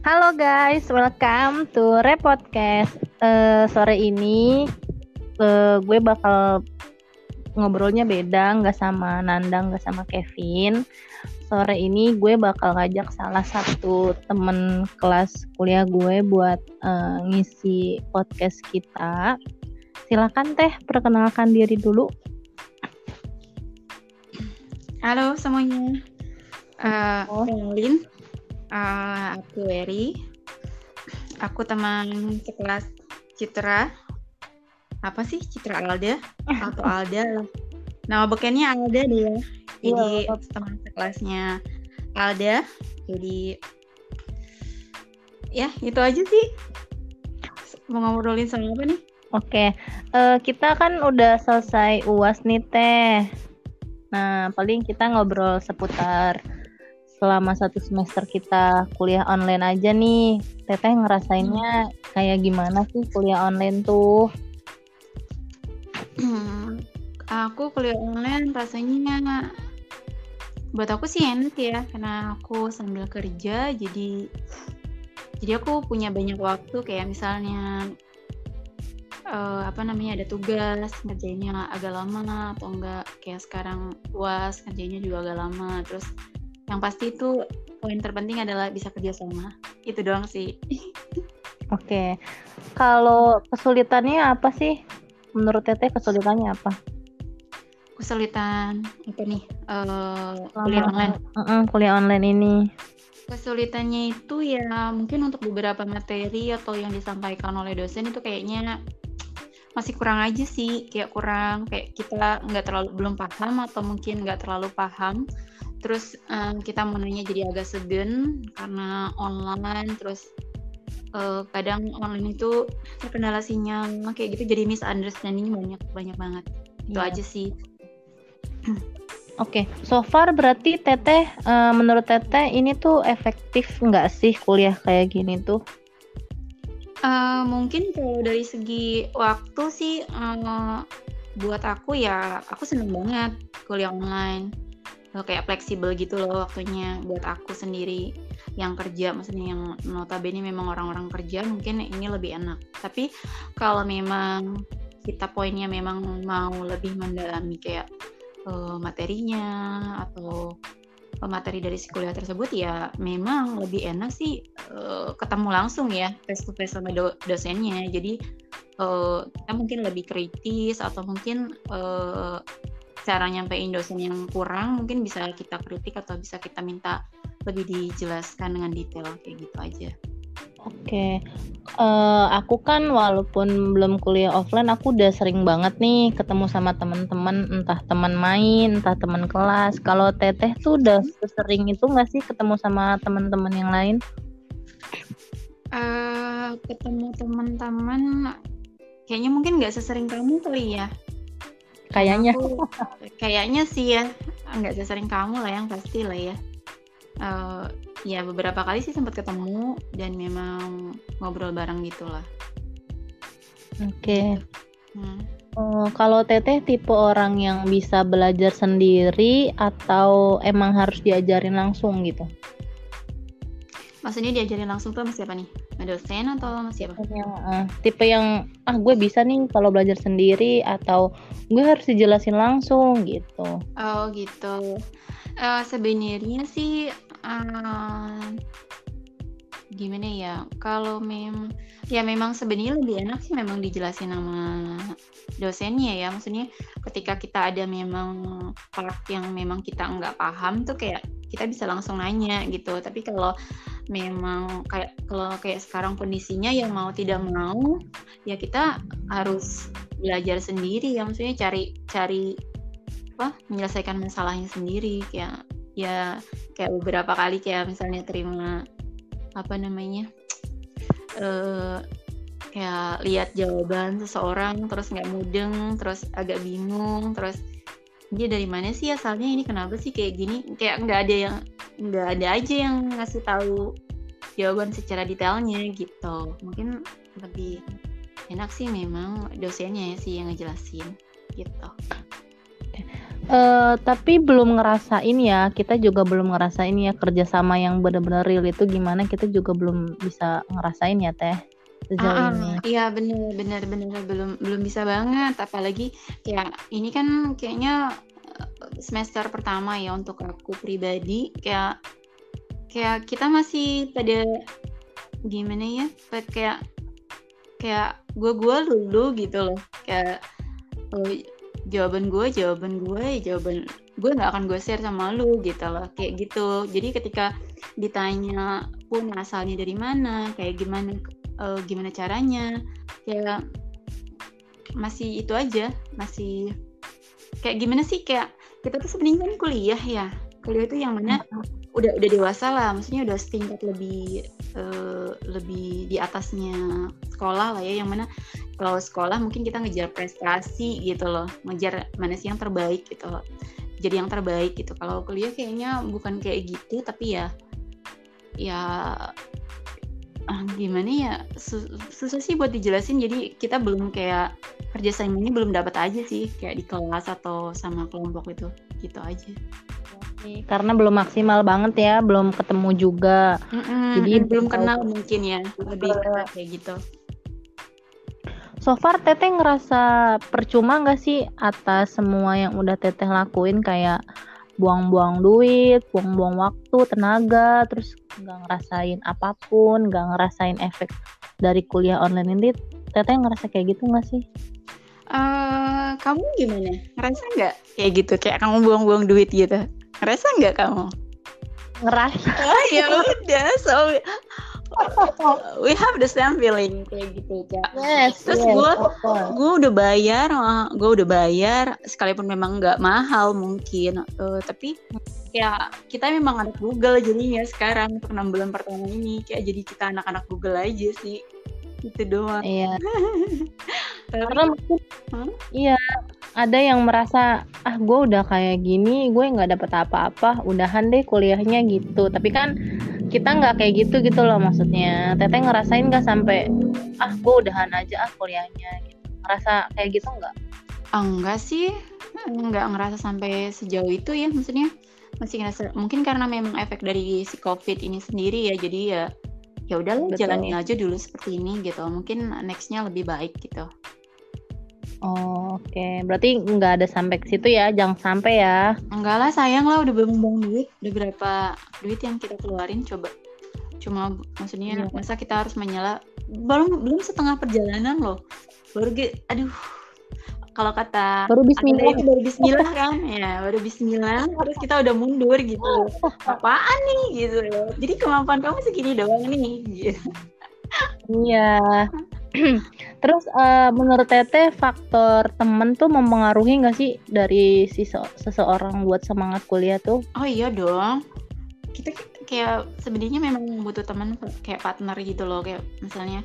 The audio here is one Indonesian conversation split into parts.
Halo guys, welcome to Repodcast. Uh, sore ini uh, gue bakal ngobrolnya beda, nggak sama Nandang, nggak sama Kevin. Sore ini gue bakal ngajak salah satu temen kelas kuliah gue buat uh, ngisi podcast kita. Silakan teh perkenalkan diri dulu. Halo semuanya. Uh, oh. Kenalin, uh, aku Eri. Aku teman sekelas Citra. Apa sih Citra Alda atau Alda. Nama bekennya Alda deh ya. Jadi yeah. teman sekelasnya Alda. Jadi ya itu aja sih. Mau ngobrolin sama apa nih? Oke, uh, kita kan udah selesai uas nih teh. Nah, paling kita ngobrol seputar selama satu semester kita kuliah online aja nih, Teteh ngerasainnya kayak gimana sih kuliah online tuh? Hmm, aku kuliah online rasanya buat aku sih enak ya, karena aku sambil kerja, jadi jadi aku punya banyak waktu kayak misalnya uh, apa namanya ada tugas ngerjainnya agak lama atau enggak kayak sekarang puas ngerjainnya juga agak lama terus yang pasti itu poin terpenting adalah bisa kerja sama. Itu doang sih. Oke. Okay. kalau kesulitannya apa sih? Menurut Teteh kesulitannya apa? Kesulitan apa nih? Uh, kuliah online. Uh -uh, kuliah online ini. Kesulitannya itu ya mungkin untuk beberapa materi atau yang disampaikan oleh dosen itu kayaknya masih kurang aja sih. Kayak kurang kayak kita nggak terlalu belum paham atau mungkin nggak terlalu paham terus um, kita menanya jadi agak segen karena online terus uh, kadang online itu terkendala sinyal kayak gitu jadi misunderstanding banyak banyak banget itu yeah. aja sih Oke, okay. so far berarti Teteh, uh, menurut Teteh ini tuh efektif nggak sih kuliah kayak gini tuh? Uh, mungkin kalau dari segi waktu sih uh, buat aku ya aku seneng banget kuliah online kayak fleksibel gitu loh waktunya buat aku sendiri yang kerja. Maksudnya yang notabene memang orang-orang kerja mungkin ini lebih enak. Tapi kalau memang kita poinnya memang mau lebih mendalami kayak uh, materinya atau materi dari si kuliah tersebut ya memang lebih enak sih uh, ketemu langsung ya face to face sama do dosennya. Jadi uh, kita mungkin lebih kritis atau mungkin uh, cara nyampein dosen yang kurang mungkin bisa kita kritik atau bisa kita minta lebih dijelaskan dengan detail kayak gitu aja. Oke, okay. uh, eh, aku kan walaupun belum kuliah offline, aku udah sering banget nih ketemu sama teman-teman, entah teman main, entah teman kelas. Kalau Teteh tuh udah sering itu nggak sih ketemu sama teman-teman yang lain? Uh, ketemu teman-teman, kayaknya mungkin nggak sesering kamu kali ya kayaknya kayaknya sih ya nggak sesering kamu lah yang pasti lah ya uh, ya beberapa kali sih sempat ketemu dan memang ngobrol bareng gitulah oke okay. hmm. uh, kalau teteh tipe orang yang bisa belajar sendiri atau emang harus diajarin langsung gitu maksudnya diajarin langsung tuh sama siapa nih? Dosen atau sama siapa? Yang, uh, tipe yang ah gue bisa nih kalau belajar sendiri atau gue harus dijelasin langsung gitu. Oh gitu. Uh, sebenarnya sih uh, gimana ya kalau mem ya memang sebenarnya lebih enak sih memang dijelasin sama dosennya ya. Maksudnya ketika kita ada memang part yang memang kita nggak paham tuh kayak kita bisa langsung nanya gitu. Tapi kalau memang kayak kalau kayak sekarang kondisinya yang mau tidak mau ya kita harus belajar sendiri ya maksudnya cari cari apa menyelesaikan masalahnya sendiri kayak ya kayak beberapa kali kayak misalnya terima apa namanya uh, kayak lihat jawaban seseorang terus nggak mudeng terus agak bingung terus dia dari mana sih asalnya? Ini kenapa sih kayak gini? Kayak nggak ada yang nggak ada aja yang ngasih tahu jawaban secara detailnya gitu. Mungkin lebih enak sih memang dosennya sih yang ngejelasin gitu. Uh, tapi belum ngerasain ya kita juga belum ngerasain ya kerjasama yang benar-benar real itu gimana kita juga belum bisa ngerasain ya teh sejauh uh, ini. iya bener bener bener belum belum bisa banget apalagi kayak ini kan kayaknya semester pertama ya untuk aku pribadi kayak kayak kita masih pada gimana ya kayak kayak gue gue lulu gitu loh. Kayak oh, jawaban gue jawaban gue jawaban gue nggak akan gue share sama lu gitu loh kayak gitu. Jadi ketika ditanya pun asalnya dari mana kayak gimana uh, gimana caranya kayak masih itu aja masih kayak gimana sih kayak kita tuh sebenarnya kan kuliah ya. Kuliah itu yang mana udah udah dewasa lah. Maksudnya udah setingkat lebih uh, lebih di atasnya sekolah lah ya. Yang mana kalau sekolah mungkin kita ngejar prestasi gitu loh. Ngejar mana sih yang terbaik gitu loh. Jadi yang terbaik gitu. Kalau kuliah kayaknya bukan kayak gitu tapi ya ya ah, gimana ya? Susah sih buat dijelasin. Jadi kita belum kayak kerjasamanya belum dapat aja sih kayak di kelas atau sama kelompok itu gitu aja. Karena belum maksimal banget ya belum ketemu juga. Mm -mm, jadi belum kenal mungkin ya lebih kayak gitu. So far Teteh ngerasa percuma nggak sih atas semua yang udah Teteh lakuin? Kayak buang-buang duit, buang-buang waktu, tenaga, terus nggak ngerasain apa pun, nggak ngerasain efek dari kuliah online ini. Teteh ngerasa kayak gitu nggak sih? Uh, kamu gimana? Ngerasa nggak kayak gitu? Kayak kamu buang-buang duit gitu? Ngerasa nggak kamu? Ngerasa. Oh, ya udah, so we have the same feeling kayak gitu ya. Yes, Terus yes, gue gue udah bayar, gue udah bayar sekalipun memang nggak mahal mungkin, uh, tapi ya kita memang anak Google jadinya sekarang untuk enam bulan pertama ini kayak jadi kita anak-anak Google aja sih itu doang. Iya. Karena mungkin huh? iya ada yang merasa ah gue udah kayak gini gue nggak dapet apa-apa udahan deh kuliahnya gitu tapi kan kita nggak kayak gitu gitu loh maksudnya teteh ngerasain nggak sampai ah gue udahan aja ah kuliahnya gitu ngerasa kayak gitu nggak enggak sih nggak ngerasa sampai sejauh itu ya maksudnya masih ngerasa mungkin karena memang efek dari si covid ini sendiri ya jadi ya ya udahlah jalanin aja dulu seperti ini gitu mungkin nextnya lebih baik gitu Oh, Oke, okay. berarti nggak ada sampai ke situ ya, jangan sampai ya. Enggak lah, sayang lah udah buang-buang duit, udah berapa duit yang kita keluarin coba. Cuma maksudnya yeah. masa kita harus menyela belum belum setengah perjalanan loh. Baru aduh. Kalau kata baru bismillah itu baru bismillah kan ya baru bismillah terus kita udah mundur gitu apaan nih gitu jadi kemampuan kamu segini doang nih gitu. iya Terus uh, menurut Teteh faktor temen tuh mempengaruhi nggak sih dari si seseorang buat semangat kuliah tuh? Oh iya dong. Kita kayak sebenarnya memang butuh teman kayak partner gitu loh kayak misalnya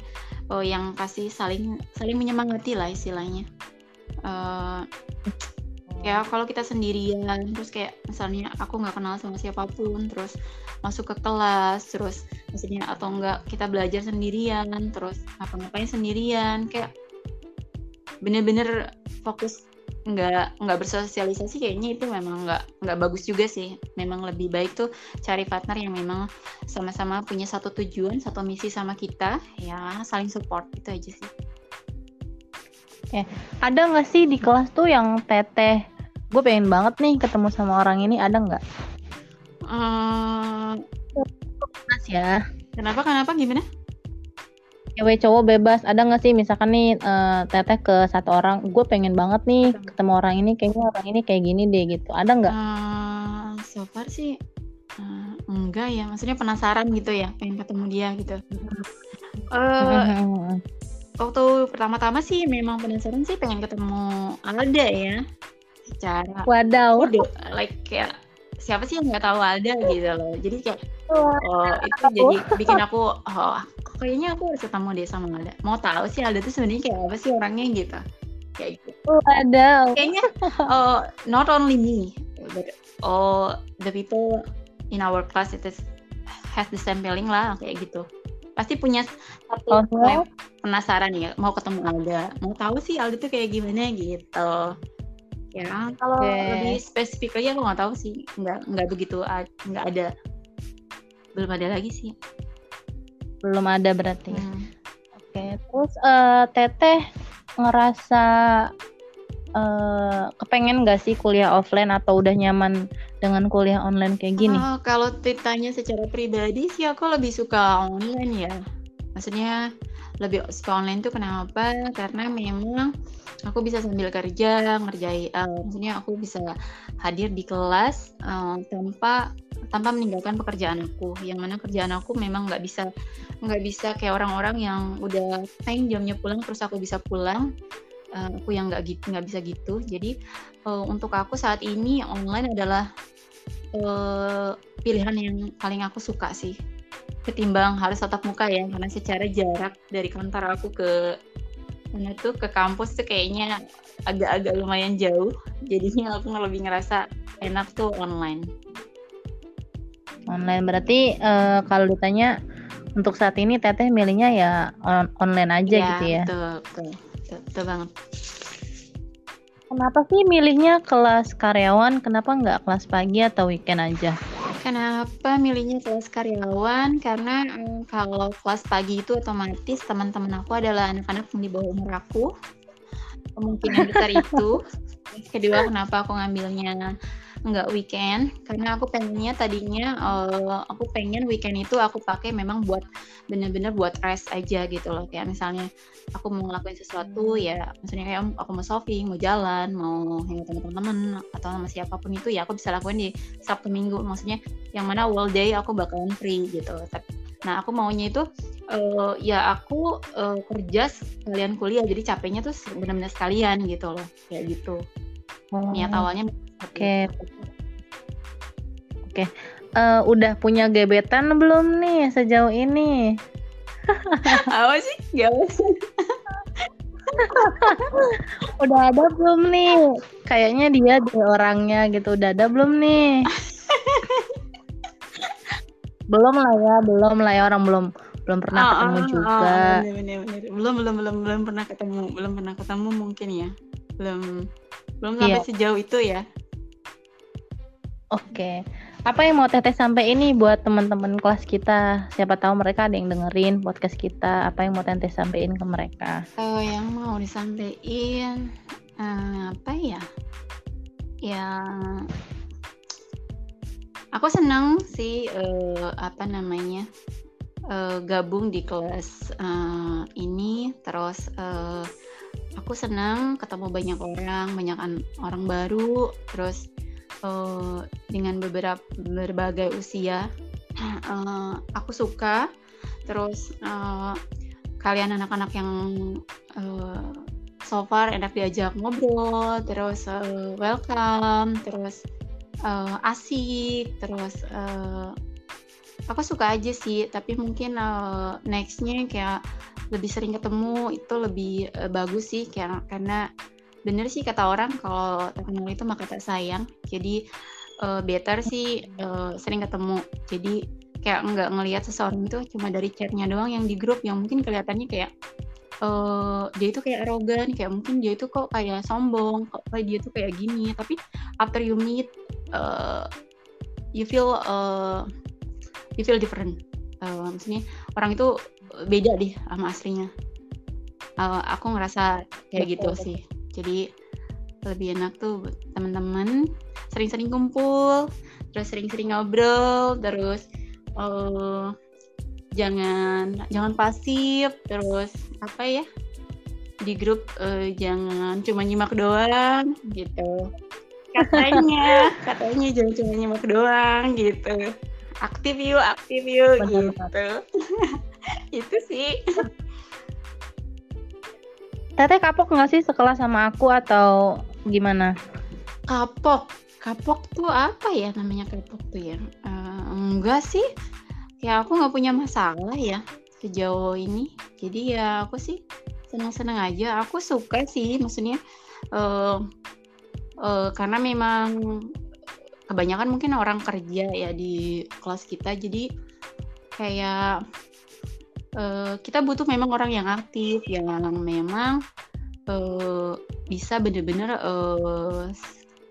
oh yang kasih saling saling menyemangati lah istilahnya. Uh, ya kalau kita sendirian terus kayak misalnya aku nggak kenal sama siapa pun terus masuk ke kelas terus maksudnya atau enggak kita belajar sendirian terus apa ngapain sendirian kayak bener-bener fokus nggak nggak bersosialisasi kayaknya itu memang nggak nggak bagus juga sih. Memang lebih baik tuh cari partner yang memang sama-sama punya satu tujuan satu misi sama kita ya saling support itu aja sih ya ada nggak sih di kelas tuh yang teteh gue pengen banget nih ketemu sama orang ini ada nggak? Uh, Mas ya. Kenapa? Kenapa? Gimana? Cewek cowok bebas ada nggak sih misalkan nih uh, teteh ke satu orang gue pengen banget nih ketemu orang ini kayaknya orang ini kayak gini deh gitu ada nggak? Uh, so far sih uh, enggak ya maksudnya penasaran gitu ya pengen ketemu dia gitu. Uh, waktu pertama-tama sih memang penasaran sih pengen ketemu Alda ya. Secara wadaw. Udah like kayak siapa sih yang nggak tahu Alda gitu loh. Jadi kayak oh itu jadi bikin aku oh kayaknya aku harus ketemu deh sama Alda. Mau tahu sih Alda tuh sebenarnya kayak apa sih orangnya gitu. Kayak gitu. Wadaw. Kayaknya oh not only me but all the people in our class it is has the same feeling lah kayak gitu pasti punya satu oh, penasaran ya mau ketemu Alda mau tahu sih Alda tuh kayak gimana gitu ya kalau okay. lebih spesifik lagi aku nggak tahu sih nggak nggak begitu nggak ada belum ada lagi sih belum ada berarti hmm. oke okay. terus uh, teteh ngerasa uh, kepengen gak sih kuliah offline atau udah nyaman dengan kuliah online kayak gini? Uh, kalau ditanya secara pribadi sih aku lebih suka online ya. Maksudnya lebih suka online tuh kenapa? Karena memang aku bisa sambil kerja ngerjain uh, maksudnya aku bisa hadir di kelas uh, tanpa tanpa meninggalkan pekerjaan aku yang mana kerjaan aku memang nggak bisa nggak bisa kayak orang-orang yang udah time jamnya pulang terus aku bisa pulang uh, aku yang nggak gitu nggak bisa gitu. Jadi uh, untuk aku saat ini online adalah uh, pilihan yang paling aku suka sih. Ketimbang harus tatap muka ya karena secara jarak dari kantor aku ke mana tuh ke kampus tuh kayaknya agak-agak lumayan jauh. Jadinya aku lebih ngerasa enak tuh online. Online berarti uh, kalau ditanya untuk saat ini teteh milihnya ya on online aja ya, gitu ya? betul betul betul, banget kenapa sih milihnya kelas karyawan kenapa nggak kelas pagi atau weekend aja Kenapa milihnya kelas karyawan? Karena um, kalau kelas pagi itu otomatis teman-teman aku adalah anak-anak yang di bawah umur aku. Kemungkinan besar itu. Kedua, kenapa aku ngambilnya nggak weekend. Karena aku pengennya tadinya uh, aku pengen weekend itu aku pakai memang buat bener-bener buat rest aja gitu loh. Kayak misalnya aku mau ngelakuin sesuatu ya maksudnya kayak aku mau shopping mau jalan mau hangout sama teman-teman atau sama siapa pun itu ya aku bisa lakuin di sabtu minggu. Maksudnya yang mana all day aku bakalan free gitu nah aku maunya itu uh, ya aku uh, kerja sekalian kuliah. Jadi capeknya tuh benar-benar sekalian gitu loh. Kayak gitu. Oh. niat awalnya Oke. Okay. Oke. Okay. Uh, eh, udah punya gebetan belum nih sejauh ini? Apa sih? Gak udah ada belum nih? Kayaknya dia di orangnya gitu. Udah ada belum nih? belum lah ya, belum lah ya orang belum belum pernah oh, ketemu oh, juga. Oh, bener, bener, bener. Belum belum belum belum pernah ketemu, belum pernah ketemu mungkin ya. Belum belum sampai yeah. sejauh itu ya. Oke. Apa yang mau Teteh sampai ini buat teman-teman kelas kita? Siapa tahu mereka ada yang dengerin podcast kita. Apa yang mau Teteh sampaikan ke mereka? Oh, yang mau disampaikan uh, apa ya? Ya aku senang sih uh, apa namanya? Uh, gabung di kelas uh, ini terus uh, aku senang ketemu banyak orang, banyak orang baru, terus uh, dengan beberapa berbagai usia uh, aku suka. Terus uh, kalian anak-anak yang uh, so far enak diajak ngobrol terus uh, welcome terus uh, asik terus uh, aku suka aja sih. Tapi mungkin uh, nextnya kayak lebih sering ketemu itu lebih uh, bagus sih kayak karena bener sih kata orang kalau terkenal itu maka tak sayang. Jadi uh, better sih uh, sering ketemu. Jadi kayak nggak ngelihat seseorang itu cuma dari chatnya doang yang di grup yang mungkin kelihatannya kayak uh, dia itu kayak arogan kayak mungkin dia itu kok kayak sombong kok kayak dia tuh kayak gini. Tapi after you meet uh, you feel uh, you feel different. Uh, maksudnya orang itu beda deh sama aslinya. Uh, aku ngerasa kayak gitu sih jadi lebih enak tuh teman-teman sering-sering kumpul terus sering-sering ngobrol terus uh, jangan jangan pasif terus apa ya di grup uh, jangan cuma nyimak doang gitu. Katanya katanya jangan cuma nyimak doang gitu. Aktif yuk aktif yuk gitu. Itu sih Teteh kapok nggak sih sekelas sama aku atau gimana? Kapok, kapok tuh apa ya namanya kapok tuh ya? Uh, enggak sih, kayak aku nggak punya masalah ya sejauh ini. Jadi ya aku sih senang-senang aja. Aku suka sih, maksudnya uh, uh, karena memang kebanyakan mungkin orang kerja ya di kelas kita, jadi kayak uh, kita butuh memang orang yang aktif yang memang uh, bisa bener-bener uh,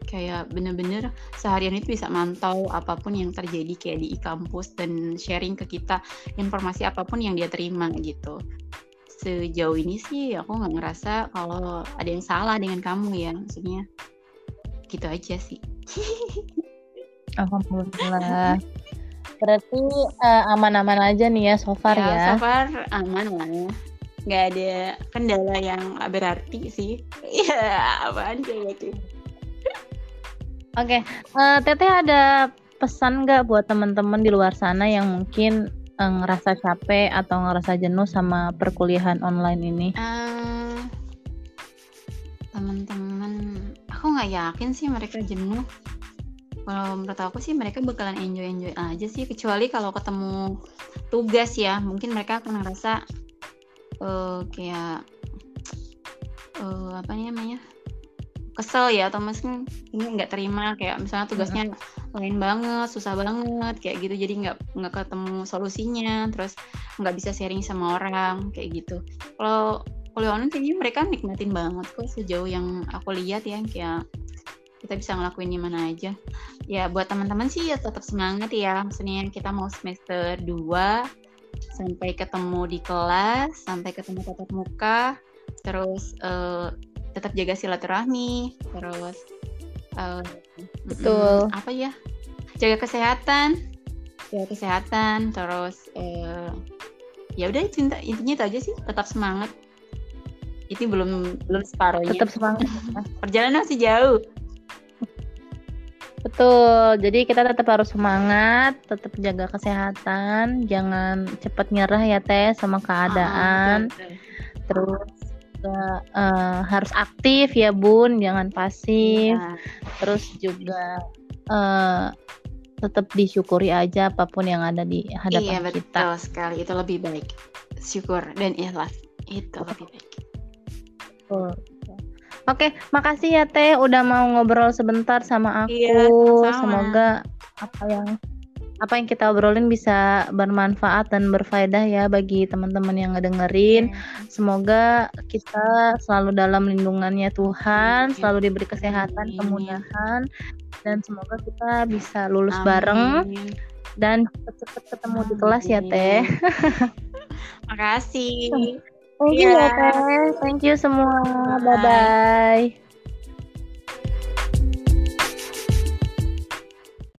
kayak bener-bener seharian itu bisa mantau apa pun yang terjadi kayak di kampus dan sharing ke kita informasi apa pun yang dia terima gitu. Sejauh ini sih aku nggak ngerasa kalau ada yang salah dengan kamu ya maksudnya. Gitu aja sih. Alhamdulillah berarti uh, aman-aman aja nih ya so far ya, ya. so far aman lah nggak ada kendala yang berarti sih ya apaan coba tuh Oke, okay. uh, eh, Teteh ada pesan nggak buat teman-teman di luar sana yang mungkin uh, ngerasa capek atau ngerasa jenuh sama perkuliahan online ini? Uh, teman-teman, aku nggak yakin sih mereka jenuh. Kalau menurut aku sih mereka bakalan enjoy-enjoy aja sih, kecuali kalau ketemu tugas ya, mungkin mereka akan ngerasa uh, kayak uh, apa namanya kesel ya atau mungkin ini nggak terima kayak misalnya tugasnya lain banget susah banget kayak gitu. Jadi nggak nggak ketemu solusinya terus nggak bisa sharing sama orang kayak gitu. Kalau kuliah online kayaknya mereka nikmatin banget kok sejauh yang aku lihat ya kayak kita bisa ngelakuin di mana aja. Ya buat teman-teman sih ya tetap semangat ya. Maksudnya kita mau semester 2 sampai ketemu di kelas sampai ketemu tatap muka terus uh, tetap jaga silaturahmi terus uh, betul. apa ya? Jaga kesehatan. Jaga kesehatan terus uh, ya udah cinta intinya itu aja sih. Tetap semangat. Itu belum belum separohnya. Tetap semangat. Perjalanan masih jauh Betul, jadi kita tetap harus semangat, tetap jaga kesehatan, jangan cepat nyerah ya Teh sama keadaan. Oh, Terus juga uh, harus aktif ya Bun, jangan pasif. Ya. Terus juga uh, tetap disyukuri aja apa pun yang ada di hadapan iya, kita. Iya betul sekali, itu lebih baik. Syukur dan ikhlas itu lebih baik. Betul. Oke, makasih ya Teh udah mau ngobrol sebentar sama aku. Iya, Semoga apa yang apa yang kita obrolin bisa bermanfaat dan berfaedah ya bagi teman-teman yang ngedengerin. Yeah. Semoga kita selalu dalam lindungannya Tuhan, yeah. selalu diberi kesehatan, yeah. kemudahan, dan semoga kita bisa lulus Amin. bareng dan cepat-cepat ketemu Amin. di kelas ya Teh. Makasih. Thank you yeah. ya Teh. Thank you semua. Bye bye.